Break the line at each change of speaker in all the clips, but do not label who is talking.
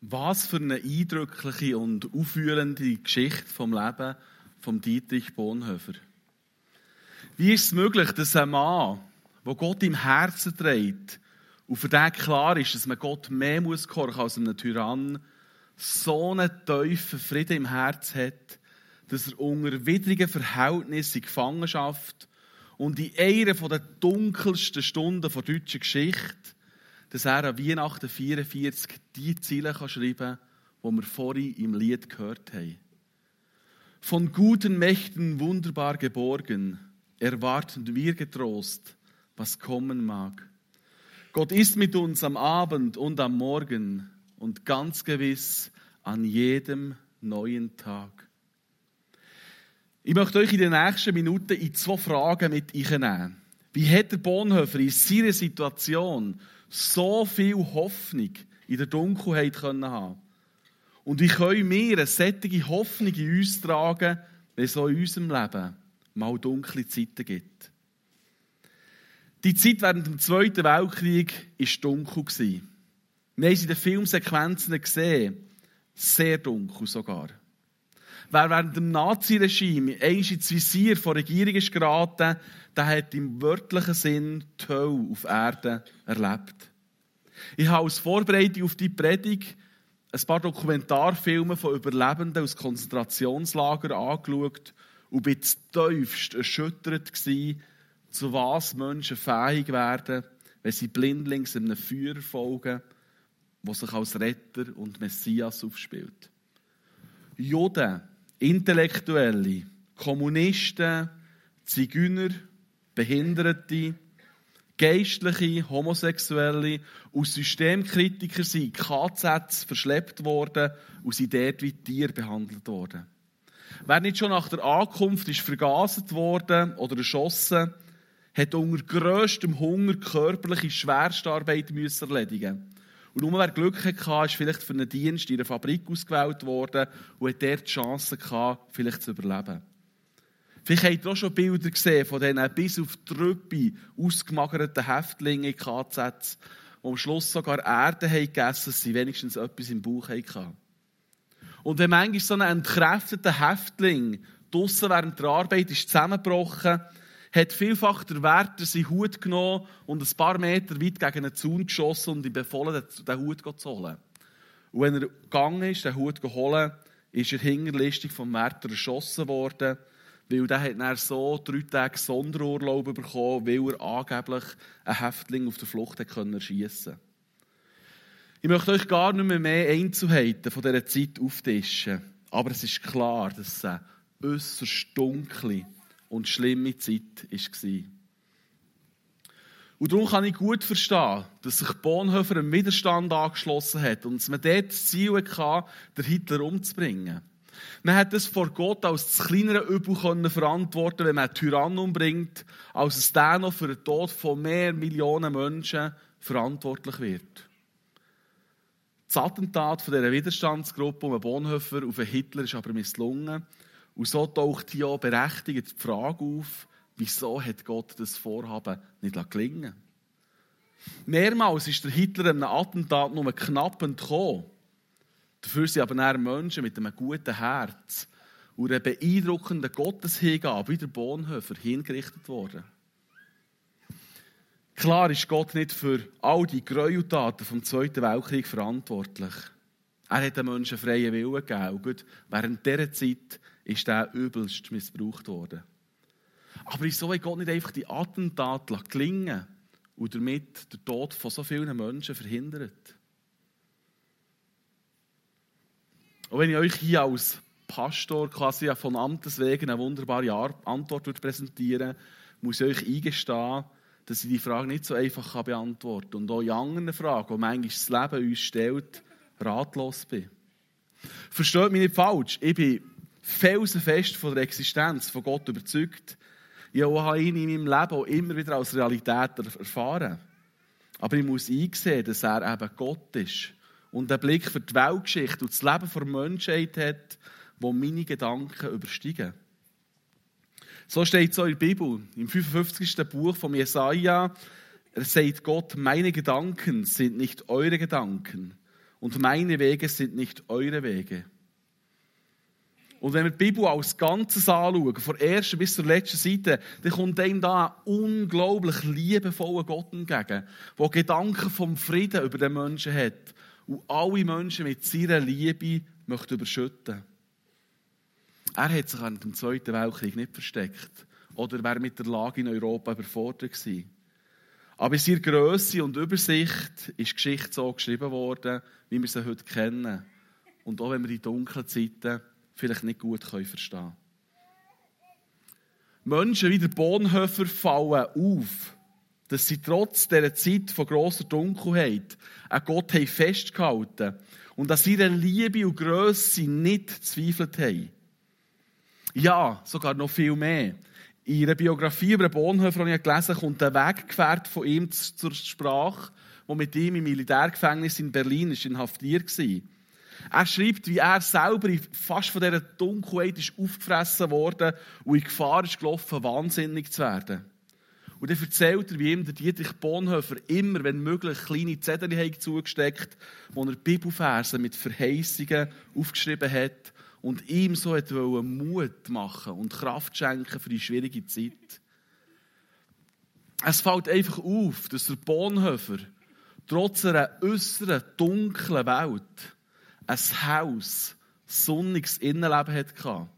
Was für eine eindrückliche und aufführende Geschichte vom Leben von Dietrich Bonhoeffer. Wie ist es möglich, dass ein Mann, der Gott im Herzen trägt und für den klar ist, dass man Gott mehr muss gehorchen als einem Tyrann, so einen tiefen Frieden im Herz hat, dass er unter widrigen Verhältnissen in Gefangenschaft und in einer der dunkelsten Stunden der deutschen Geschichte dass er an Weihnachten 44 die Ziele schreiben kann, die wir vorhin im Lied gehört haben. Von guten Mächten wunderbar geborgen, erwarten wir getrost, was kommen mag. Gott ist mit uns am Abend und am Morgen und ganz gewiss an jedem neuen Tag. Ich möchte euch in den nächsten Minuten in zwei Fragen mit einnehmen. Wie hat der Bonhoeffer in seiner Situation so viel Hoffnung in der Dunkelheit können haben. Und wie können wir eine solche Hoffnung in uns tragen, wenn es auch in unserem Leben mal dunkle Zeiten gibt? Die Zeit während dem Zweiten Weltkrieg war dunkel. Wir haben es in den Filmsequenzen gesehen. Sehr dunkel sogar. Wer während dem Naziregime einst ins Visier von Regierung ist geraten, der hat im wörtlichen Sinn die Hölle auf Erden erlebt. Ich habe als Vorbereitung auf die Predigt ein paar Dokumentarfilme von Überlebenden aus Konzentrationslagern angeschaut und bin tiefst erschüttert gewesen, zu was Menschen fähig werden, wenn sie blindlings einem Feuer folgen, das sich als Retter und Messias aufspielt. Juden, Intellektuelle, Kommunisten, Zigeuner, Behinderte, Geistliche, Homosexuelle und Systemkritiker sind in KZs verschleppt worden und sind dort wie Tiere behandelt worden. Wer nicht schon nach der Ankunft ist vergaset worden oder erschossen, hat unter grösstem Hunger körperliche Schwerstarbeit müssen erledigen. Und nur wer Glück hatte, ist vielleicht für einen Dienst in einer Fabrik ausgewählt worden und hat dort die Chance gehabt, vielleicht zu überleben. Vielleicht habt ihr auch schon Bilder gesehen von diesen bis auf die Rüppe ausgemagerten Häftlingen in KZ, die am Schluss sogar Erde haben gegessen, sie wenigstens etwas im Bauch hatten. Und wenn manchmal so ein entkräfteter Häftling draussen während der Arbeit ist zusammengebrochen, hat vielfach der Wärter seinen Hut genommen und ein paar Meter weit gegen einen Zaun geschossen und ihm befohlen, den Hut zu holen. Und wenn er gegangen ist, den Hut zu holen, ist er hinterlistig vom Wärter erschossen worden. Weil der hat dann so drei Tage Sonderurlaub bekommen, weil er angeblich einen Häftling auf der Flucht erschießen konnte. Ich möchte euch gar nicht mehr, mehr Einzelheiten von dieser Zeit auftischen. Aber es ist klar, dass es eine äußerst dunkle und schlimme Zeit war. Und darum kann ich gut verstehen, dass sich Bonhoeffer einem Widerstand angeschlossen hat und dass man dort das Ziel hatte, den Hitler umzubringen. Man hat es vor Gott als das kleinere Übel verantworten, wenn man einen Tyrann umbringt, als es der noch für den Tod von mehr Millionen Menschen verantwortlich wird. Das Attentat von dieser Widerstandsgruppe um Bonhoeffer auf Hitler ist aber misslungen. Und so taucht hier auch berechtigt die Frage auf, wieso hat Gott das Vorhaben nicht gelingen Mehrmals ist der Hitler einem Attentat nur knapp entkommen. Dafür sind aber eher Menschen mit einem guten Herz und einer beeindruckenden Gotteshingabe, wie der Bonhoeffer, hingerichtet worden. Klar ist Gott nicht für all die Gräueltaten vom Zweiten Weltkrieg verantwortlich. Er hat den Menschen freien Willen gegeben. Und während dieser Zeit ist der übelst missbraucht worden. Aber wieso hat Gott nicht einfach die Attentate gelingen und damit den Tod von so vielen Menschen verhindert? Und wenn ich euch hier als Pastor quasi von Amtes wegen eine wunderbare Antwort präsentieren muss ich euch eingestehen, dass ich die Frage nicht so einfach beantworten kann. Und auch in anderen Fragen, die manchmal das Leben uns stellt, ratlos bin. Versteht mich nicht falsch. Ich bin felsenfest von der Existenz von Gott überzeugt. Ich habe ihn in meinem Leben auch immer wieder als Realität erfahren. Aber ich muss einsehen, dass er eben Gott ist und einen Blick für die Weltgeschichte und das Leben der Menschheit hat, wo meine Gedanken übersteigen. So steht es auch in der Bibel, im 55. Buch von Jesaja. Er sagt Gott, meine Gedanken sind nicht eure Gedanken und meine Wege sind nicht eure Wege. Und wenn wir die Bibel als Ganzes anschauen, von der ersten bis zur letzten Seite, dann kommt einem da ein unglaublich liebevoller Gott entgegen, der Gedanken vom Frieden über den Menschen hat und alle Menschen mit seiner Liebe möchte überschütten. Er hat sich während dem Zweiten Weltkrieg nicht versteckt oder wäre mit der Lage in Europa überfordert gewesen. Aber in seiner Größe und Übersicht ist Geschichte so geschrieben worden, wie wir sie heute kennen. Und auch wenn wir die dunklen Zeiten vielleicht nicht gut verstehen können. Menschen wie der Bonhoeffer fallen auf, dass sie trotz dieser Zeit von grosser Dunkelheit an Gott haben festgehalten und an seiner Liebe und Größe nicht zweifelt haben. Ja, sogar noch viel mehr. In einer Biografie über den Bonhoeffer, die ich gelesen habe, kommt ein Weggefährt von ihm zur Sprache, der mit ihm im Militärgefängnis in Berlin ist inhaftiert war. Er schreibt, wie er selber fast von dieser Dunkelheit ist aufgefressen worden und in Gefahr ist gelaufen, wahnsinnig zu werden. Und dann erzählt er, wie ihm der Dietrich Bonhoeffer immer, wenn möglich, kleine Zettel zugesteckt wo er Bibelverse mit Verheißungen aufgeschrieben hat und ihm so hat Mut machen und Kraft schenken für die schwierige Zeit. Es fällt einfach auf, dass der Bonhoeffer trotz einer äußeren, dunklen Welt ein Haus, sonniges Innenleben hatte.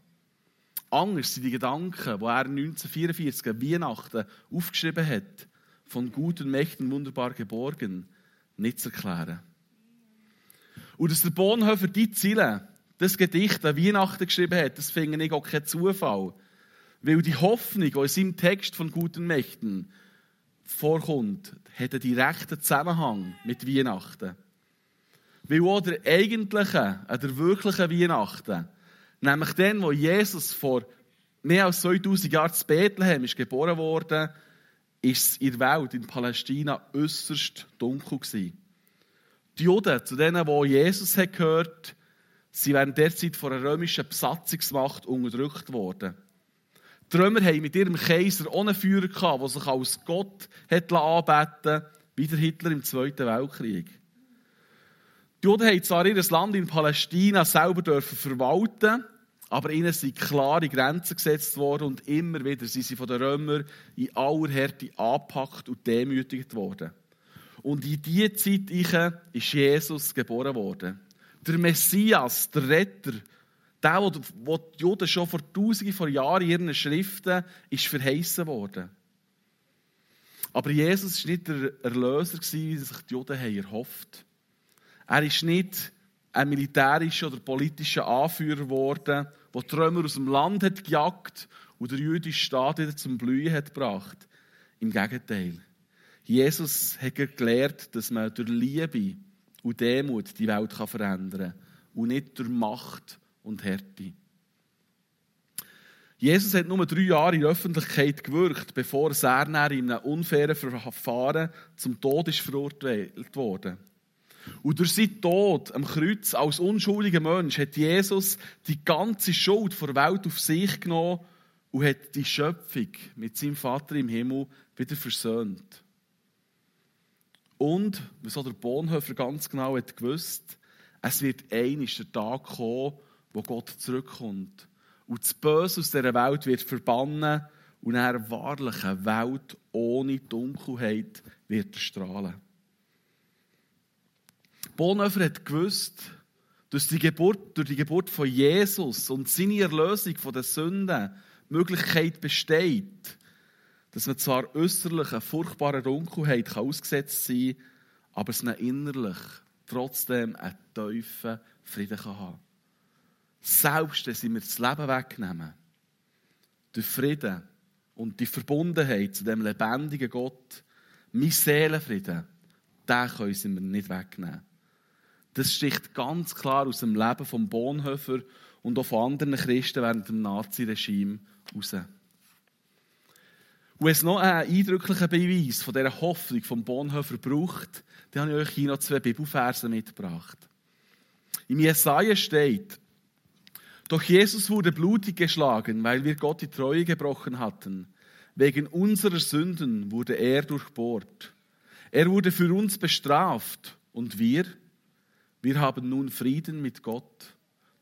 Anders sind die Gedanken, die er 1944 an Weihnachten aufgeschrieben hat, von guten Mächten wunderbar geborgen, nicht zu erklären. Und dass der Bonhoeffer die Ziele, das Gedicht an Weihnachten geschrieben hat, das finde ich auch kein Zufall. Weil die Hoffnung, die in seinem Text von guten Mächten vorkommt, hat einen direkten Zusammenhang mit Weihnachten. Weil auch der eigentliche, äh, der wirkliche Weihnachten, nämlich den, wo Jesus vor mehr als 2000 Jahren zu Bethlehem ist geboren worden, ist es in der Welt, in Palästina, äußerst dunkel gewesen. Die Juden, zu denen, wo Jesus hat sie während der Zeit von einer römischen Besatzungsmacht unterdrückt worden. Die Römer haben mit ihrem Kaiser einen Führer gehabt, der sich als Gott hat anbeten wie der Hitler im Zweiten Weltkrieg. Die Juden haben zwar ihr Land in Palästina selber dürfen verwalten, aber ihnen sind klare Grenzen gesetzt worden und immer wieder sind sie von den Römern in aller Härte angepackt und demütigt worden. Und in diese Zeit ist Jesus geboren worden. Der Messias, der Retter, der, wo die Juden schon vor tausenden von Jahren in ihren Schriften ist verheißen worden. Aber Jesus war nicht der Erlöser, wie sich die Juden erhofft haben. Er ist nicht ein militärischer oder politischer Anführer geworden, der die aus dem Land hat gejagt und der jüdische Staat wieder zum Blühen hat gebracht. Im Gegenteil. Jesus hat gelehrt, dass man durch Liebe und Demut die Welt verändern kann und nicht durch Macht und Härte. Jesus hat nur drei Jahre in der Öffentlichkeit gewirkt, bevor er in einem unfairen Verfahren zum Tod ist verurteilt wurde. Und durch seinen Tod am Kreuz als unschuldiger Mensch hat Jesus die ganze Schuld der Welt auf sich genommen und hat die Schöpfung mit seinem Vater im Himmel wieder versöhnt. Und, auch der Bonhoeffer ganz genau hat gewusst, es wird einisch der Tag kommen, wo Gott zurückkommt. Und das Böse aus dieser Welt wird verbannen und eine wahrliche Welt ohne Dunkelheit wird strahlen. Bonhoeffer hat gewusst, dass die Geburt, durch die Geburt von Jesus und seine Erlösung von den Sünden die Möglichkeit besteht, dass man zwar äußerlich einer furchtbaren Dunkelheit ausgesetzt sein kann, aber es innerlich trotzdem einen tiefen Frieden kann haben Selbst wenn mir das Leben wegnehmen, der Frieden und die Verbundenheit zu dem lebendigen Gott, mein Seelenfrieden, den können sie mir nicht wegnehmen. Das sticht ganz klar aus dem Leben von Bonhoeffer und auch von anderen Christen während dem Naziregime raus. Und es noch einen eindrücklichen Beweis von dieser Hoffnung von Bonhoeffer braucht, dann habe ich euch hier noch zwei Bibelverse mitgebracht. Im Jesaja steht, doch Jesus wurde blutig geschlagen, weil wir Gott die Treue gebrochen hatten. Wegen unserer Sünden wurde er durchbohrt. Er wurde für uns bestraft und wir, Wir haben nun Frieden mit Gott.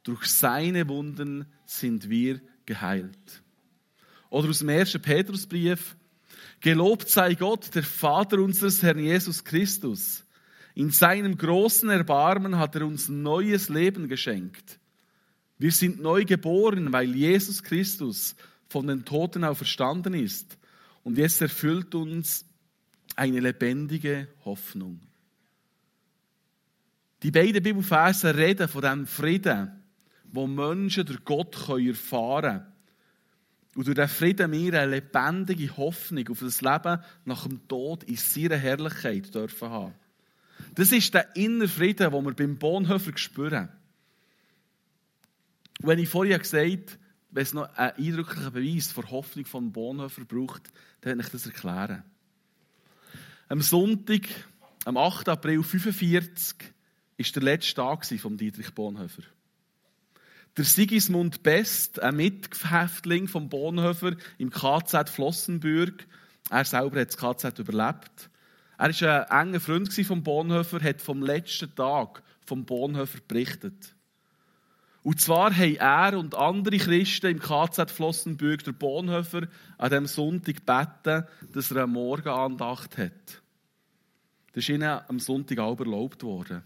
Durch seine Wunden sind wir geheilt. Oder aus dem ersten Petrusbrief. Gelobt sei Gott, der Vater unseres Herrn Jesus Christus. In seinem großen Erbarmen hat er uns neues Leben geschenkt. Wir sind neu geboren, weil Jesus Christus von den Toten auferstanden ist. Und jetzt erfüllt uns eine lebendige Hoffnung. Die beiden Bibelverse reden von dem Frieden, wo Menschen durch Gott erfahren können. Und durch diesen Frieden wir eine lebendige Hoffnung auf das Leben nach dem Tod in seiner Herrlichkeit dürfen haben. Das ist der innere Frieden, den wir beim Bonhoeffer spüren. Und wenn ich vorher gesagt habe, wenn es noch einen eindrücklichen Beweis für Hoffnung von Bonhoeffer braucht, dann werde ich das erklären. Am Sonntag, am 8. April 1945, war der letzte Tag von Dietrich Bonhoeffer. Der Sigismund Best, ein Mithäftling von Bonhoeffer im KZ Flossenbürg, er selber hat das KZ überlebt. Er war ein enger Freund von Bonhoeffer, hat vom letzten Tag von Bonhoeffer berichtet. Und zwar haben er und andere Christen im KZ Flossenbürg der Bonhoeffer an diesem Sonntag gebeten, dass er eine Morgenandacht hat. Das ist ihnen am Sonntag auch erlaubt worden.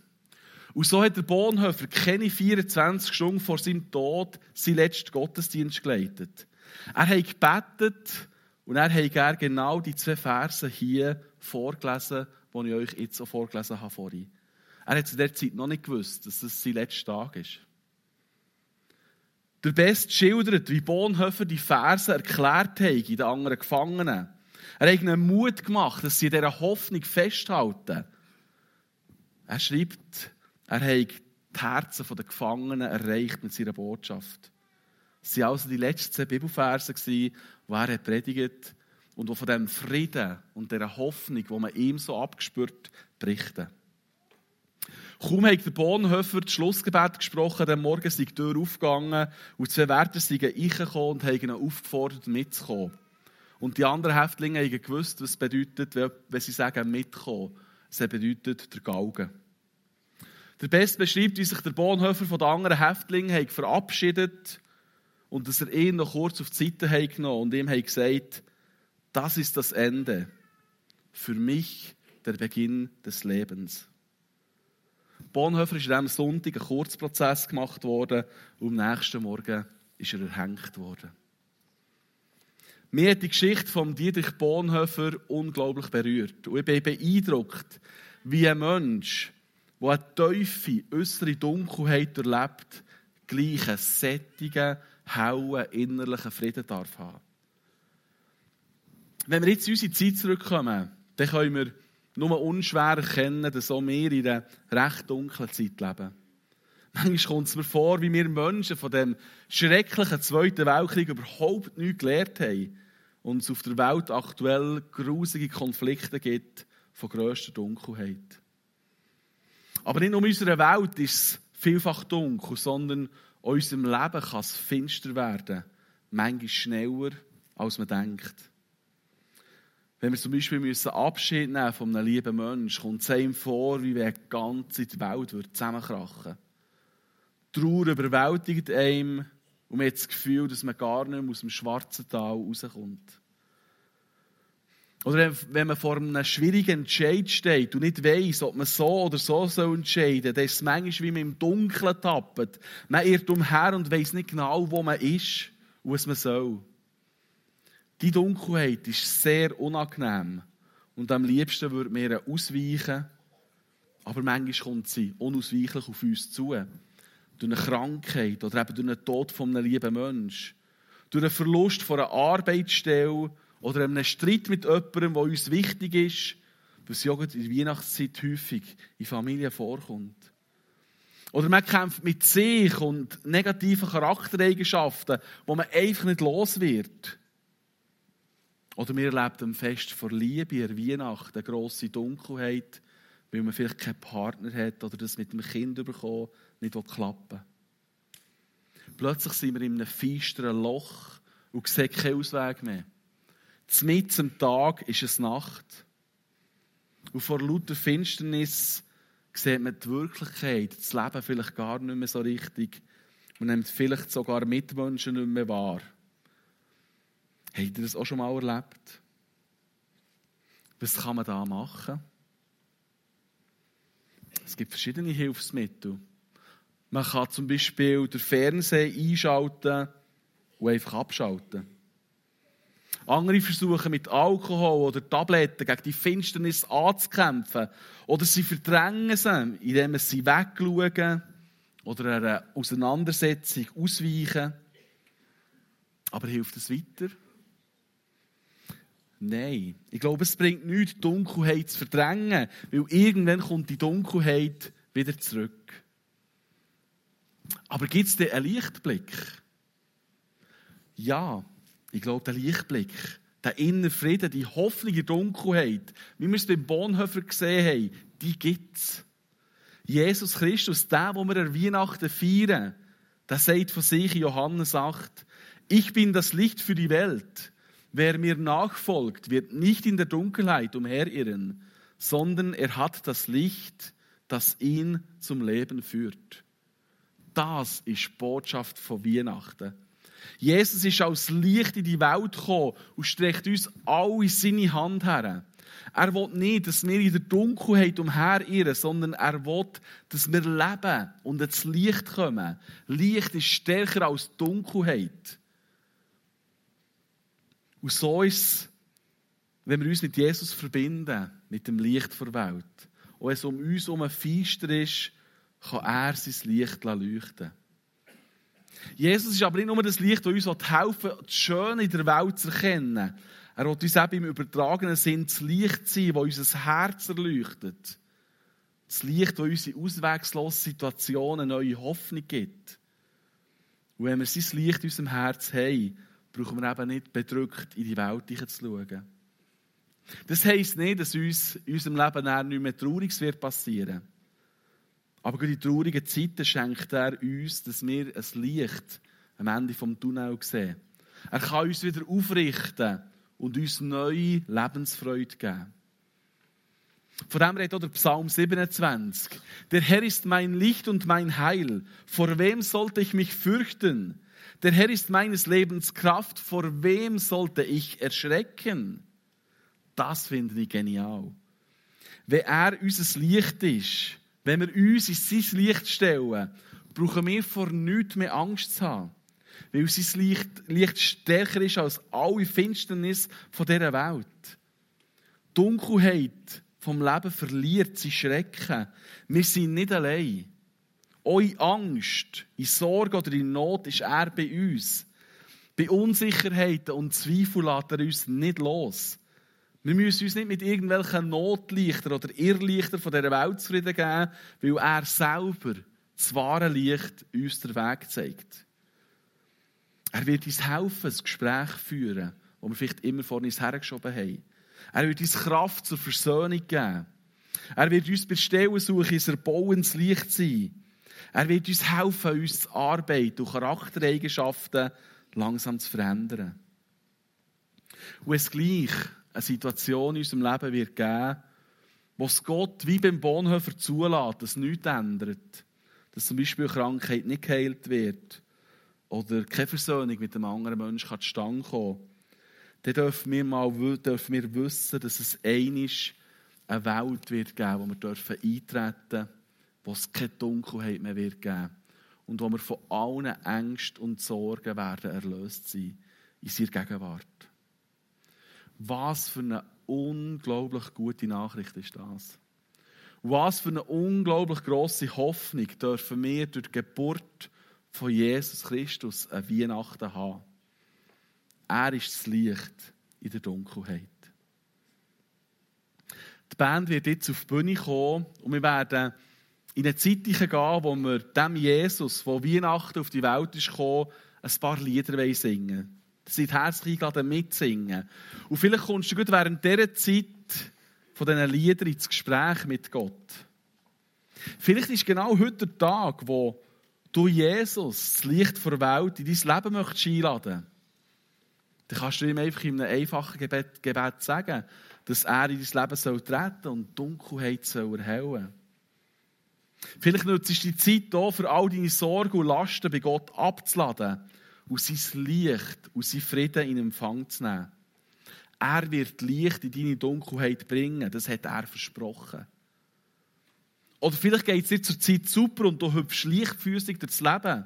Und so hat der Bonhoeffer keine 24 Stunden vor seinem Tod seinen letzten Gottesdienst geleitet. Er hat gebetet und er hat genau die zwei Verse hier vorgelesen, die ich euch jetzt auch vorgelesen habe vorhin. Er hat zu der Zeit noch nicht gewusst, dass es sein letzter Tag ist. Der Best schildert, wie Bonhoeffer die Verse erklärt hat in den anderen Gefangenen. Er hat ihnen Mut gemacht, dass sie dieser Hoffnung festhalten. Er schreibt, er hat die Herzen der Gefangenen erreicht mit seiner Botschaft. Es waren also die letzten Bibelverse, die er predigt und die von dem Frieden und dieser Hoffnung, die man ihm so abgespürt, berichten. Kaum hat der Bonhoeffer das Schlussgebet gesprochen, am Morgen sei die Tür aufgegangen und zwei Wärter sind reingekommen und haben ihn aufgefordert, mitzukommen. Und die anderen Häftlinge haben gewusst, was es bedeutet, wenn sie sagen, mitkommen. Es bedeutet der Galgen. Der Best beschreibt, wie sich der Bonhoeffer von den anderen Häftlingen verabschiedet und dass er ihn noch kurz auf die Seite genommen und ihm gesagt, das ist das Ende. Für mich der Beginn des Lebens. Bonhoeffer ist an diesem Sonntag ein Kurzprozess gemacht worden und am nächsten Morgen ist er erhängt worden. Mir hat die Geschichte von Dietrich Bonhoeffer unglaublich berührt. Und ich bin beeindruckt, wie ein Mensch, der eine tiefe äußere Dunkelheit erlebt, gleich einen sättigen, hellen, innerlichen Frieden darf haben. Wenn wir jetzt in unsere Zeit zurückkommen, dann können wir nur unschwer erkennen, dass auch wir in einer recht dunklen Zeit leben. Manchmal kommt es mir vor, wie wir Menschen von dem schrecklichen Zweiten Weltkrieg überhaupt nichts gelernt haben und es auf der Welt aktuell grusige Konflikte gibt von grösster Dunkelheit. Aber nicht nur in unserer Welt ist es vielfach dunkel, sondern in unserem Leben kann es finster werden, manchmal schneller, als man denkt. Wenn wir zum Beispiel müssen Abschied nehmen von einem lieben Menschen, kommt es einem vor, wie wenn die ganze Welt zusammenkrachen würde. Trauer überwältigt einem und man hat das Gefühl, dass man gar nicht mehr aus dem schwarzen Tal rauskommt. Oder wenn man vor einem schwierigen Entscheid steht und nicht weiß, ob man so oder so soll entscheiden soll, dann ist es manchmal wie man im Dunkeln tappt. Man irrt umher und weiß nicht genau, wo man ist und was man soll. Die Dunkelheit ist sehr unangenehm. Und am liebsten würde mir ausweichen. Aber manchmal kommt sie unausweichlich auf uns zu. Durch eine Krankheit oder eben durch den Tod von einem lieben Menschen. Durch einen Verlust einer Arbeitsstelle oder einem Streit mit jemandem, der uns wichtig ist, was ja in der Weihnachtszeit häufig in Familien vorkommt. Oder man kämpft mit sich und negativen Charaktereigenschaften, wo man einfach nicht los wird. Oder wir erleben ein Fest vor Liebe, in Weihnachten, eine grosse Dunkelheit, weil man vielleicht keinen Partner hat oder das mit dem Kind bekommen nicht klappen Plötzlich sind wir in einem feisteren Loch und sehen keinen Ausweg mehr. Mitten zum Tag ist es Nacht. Und vor lauter Finsternis sieht man die Wirklichkeit, das Leben vielleicht gar nicht mehr so richtig. Man nimmt vielleicht sogar Mitmenschen nicht mehr wahr. Habt ihr das auch schon mal erlebt? Was kann man da machen? Es gibt verschiedene Hilfsmittel. Man kann zum Beispiel den Fernseher einschalten und einfach abschalten. Andere versuchen mit Alkohol oder Tabletten gegen die Finsternis anzukämpfen. Oder sie verdrängen sie, indem sie wegschauen oder einer Auseinandersetzung ausweichen. Aber hilft es weiter? Nein. Ich glaube, es bringt nichts, die Dunkelheit zu verdrängen, weil irgendwann kommt die Dunkelheit wieder zurück. Aber gibt es denn einen Lichtblick? Ja, ich glaube, der Lichtblick, der innere Frieden, die Hoffnung in Dunkelheit, wie wir es beim Bonhoeffer gesehen haben, die gibt es. Jesus Christus, der, wo wir an Weihnachten feiern, der sagt von sich in Johannes 8, ich bin das Licht für die Welt. Wer mir nachfolgt, wird nicht in der Dunkelheit umherirren, sondern er hat das Licht, das ihn zum Leben führt. Das ist Botschaft von Weihnachten. Jesus ist als Licht in die Welt gekommen und streckt uns alle seine Hand her. Er will nicht, dass wir in der Dunkelheit umherirren, sondern er will, dass wir leben und ins Licht kommen. Licht ist stärker als Dunkelheit. Und so ist es, wenn wir uns mit Jesus verbinden, mit dem Licht der Welt. Und es um uns herum feister ist, kann er sein Licht leuchten Jesus ist aber nicht nur das Licht, das uns helfen will, das Schöne in der Welt zu erkennen. Er will uns eben im übertragenen Sinn das Licht sein, das unser Herz erleuchtet. Das Licht, das uns in auswegslosen Situationen neue Hoffnung gibt. Und wenn wir sein Licht in unserem Herz haben, brauchen wir eben nicht bedrückt in die Welt zu schauen. Das heisst nicht, dass uns in unserem Leben nicht mehr Trauriges wird passieren. Aber gerade in traurigen Zeiten schenkt er uns, dass wir ein Licht am Ende vom Tunnel sehen. Er kann uns wieder aufrichten und uns neue Lebensfreude geben. Von dem redet auch der Psalm 27. Der Herr ist mein Licht und mein Heil. Vor wem sollte ich mich fürchten? Der Herr ist meines Lebens Kraft. Vor wem sollte ich erschrecken? Das finde ich genial. Wenn er unser Licht ist, wenn wir uns in sein Licht stellen, brauchen wir vor nichts mehr Angst zu haben. Weil sein Licht, Licht stärker ist als alle Finsternis von dieser Welt. Dunkelheit vom Leben verliert sie Schrecken. Wir sind nicht allein. Eure Angst, in Sorge oder in Not ist er bei uns. Bei Unsicherheiten und Zweifeln lässt er uns nicht los. Wir müssen uns nicht mit irgendwelchen Notlichtern oder Irrlichtern von dieser Welt zufrieden geben, weil er selber das wahre Licht uns den Weg zeigt. Er wird uns helfen, das Gespräch führen, das wir vielleicht immer vor uns hergeschoben haben. Er wird uns Kraft zur Versöhnung geben. Er wird uns bei Stellensuche ins erbauendes Licht sein. Er wird uns helfen, uns Arbeit und Charaktereigenschaften langsam zu verändern. Und es gleich eine Situation in unserem Leben wird geben, wo es Gott wie beim Bonhoeffer zulässt, dass nichts ändert. Dass zum Beispiel Krankheit nicht geheilt wird oder keine Versöhnung mit einem anderen Menschen kann zustande kommen. Dann dürfen wir, mal, dürfen wir wissen, dass es einisch eine Welt wird geben, wo wir dürfen eintreten dürfen, wo es keine Dunkelheit mehr wird geben und wo wir von allen Ängsten und Sorgen werden erlöst sein in seiner Gegenwart. Was für eine unglaublich gute Nachricht ist das? Was für eine unglaublich große Hoffnung dürfen wir durch die Geburt von Jesus Christus an Weihnachten haben. Er ist das Licht in der Dunkelheit. Die Band wird jetzt auf die Bühne kommen und wir werden in eine Zeit gehen, wo wir dem Jesus, der Weihnachten auf die Welt ist gekommen, ein paar Lieder singen wollen. Seid herzlich eingeladen, mitzusingen. Und vielleicht kommst du gut während dieser Zeit von diesen Liedern ins Gespräch mit Gott. Vielleicht ist genau heute der Tag, wo du Jesus, das Licht der Welt, in dein Leben möchtest einladen dann kannst du ihm einfach in einem einfachen Gebet, Gebet sagen, dass er in dein Leben soll treten und die Dunkelheit soll erhellen Vielleicht nutzt du die Zeit hier, für all deine Sorgen und Lasten bei Gott abzuladen und sein Licht und sein Frieden in Empfang zu nehmen. Er wird Licht in deine Dunkelheit bringen, das hat er versprochen. Oder vielleicht geht es dir zur Zeit super und du hüpfst leichtfüßig durchs Leben.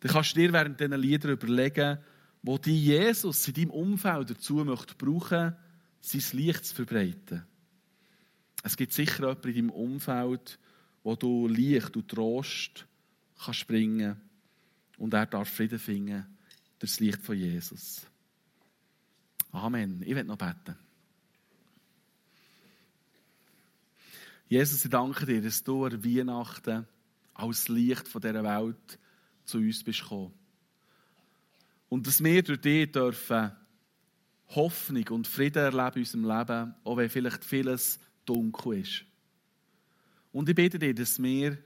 Dann kannst du dir während diesen Liedern überlegen, wo die Jesus in deinem Umfeld dazu möchte brauchen, sein Licht zu verbreiten. Es gibt sicher jemanden in deinem Umfeld, wo du Licht und Trost kannst bringen und er darf Frieden finden durch das Licht von Jesus. Amen. Ich werde noch beten. Jesus, ich danke dir, dass du an Weihnachten als Licht von dieser Welt zu uns bist gekommen. Und dass wir durch dich dürfen Hoffnung und Frieden erleben in unserem Leben, auch wenn vielleicht vieles dunkel ist. Und ich bitte dich, dass wir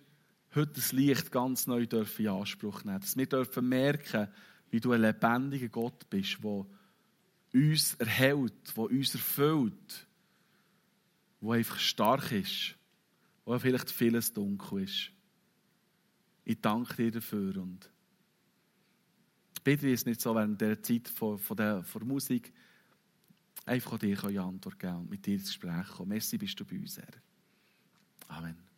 heute das Licht ganz neu dürfen in Anspruch nehmen Dass wir dürfen merken, wie du ein lebendiger Gott bist, der uns erhält, der uns erfüllt, der einfach stark ist, wo vielleicht vieles dunkel ist. Ich danke dir dafür und bitte es nicht so während der Zeit von, von, der, von der Musik einfach dir Antwort geben und mit dir ins Gespräch kommen. Merci bist du bei uns, Herr. Amen.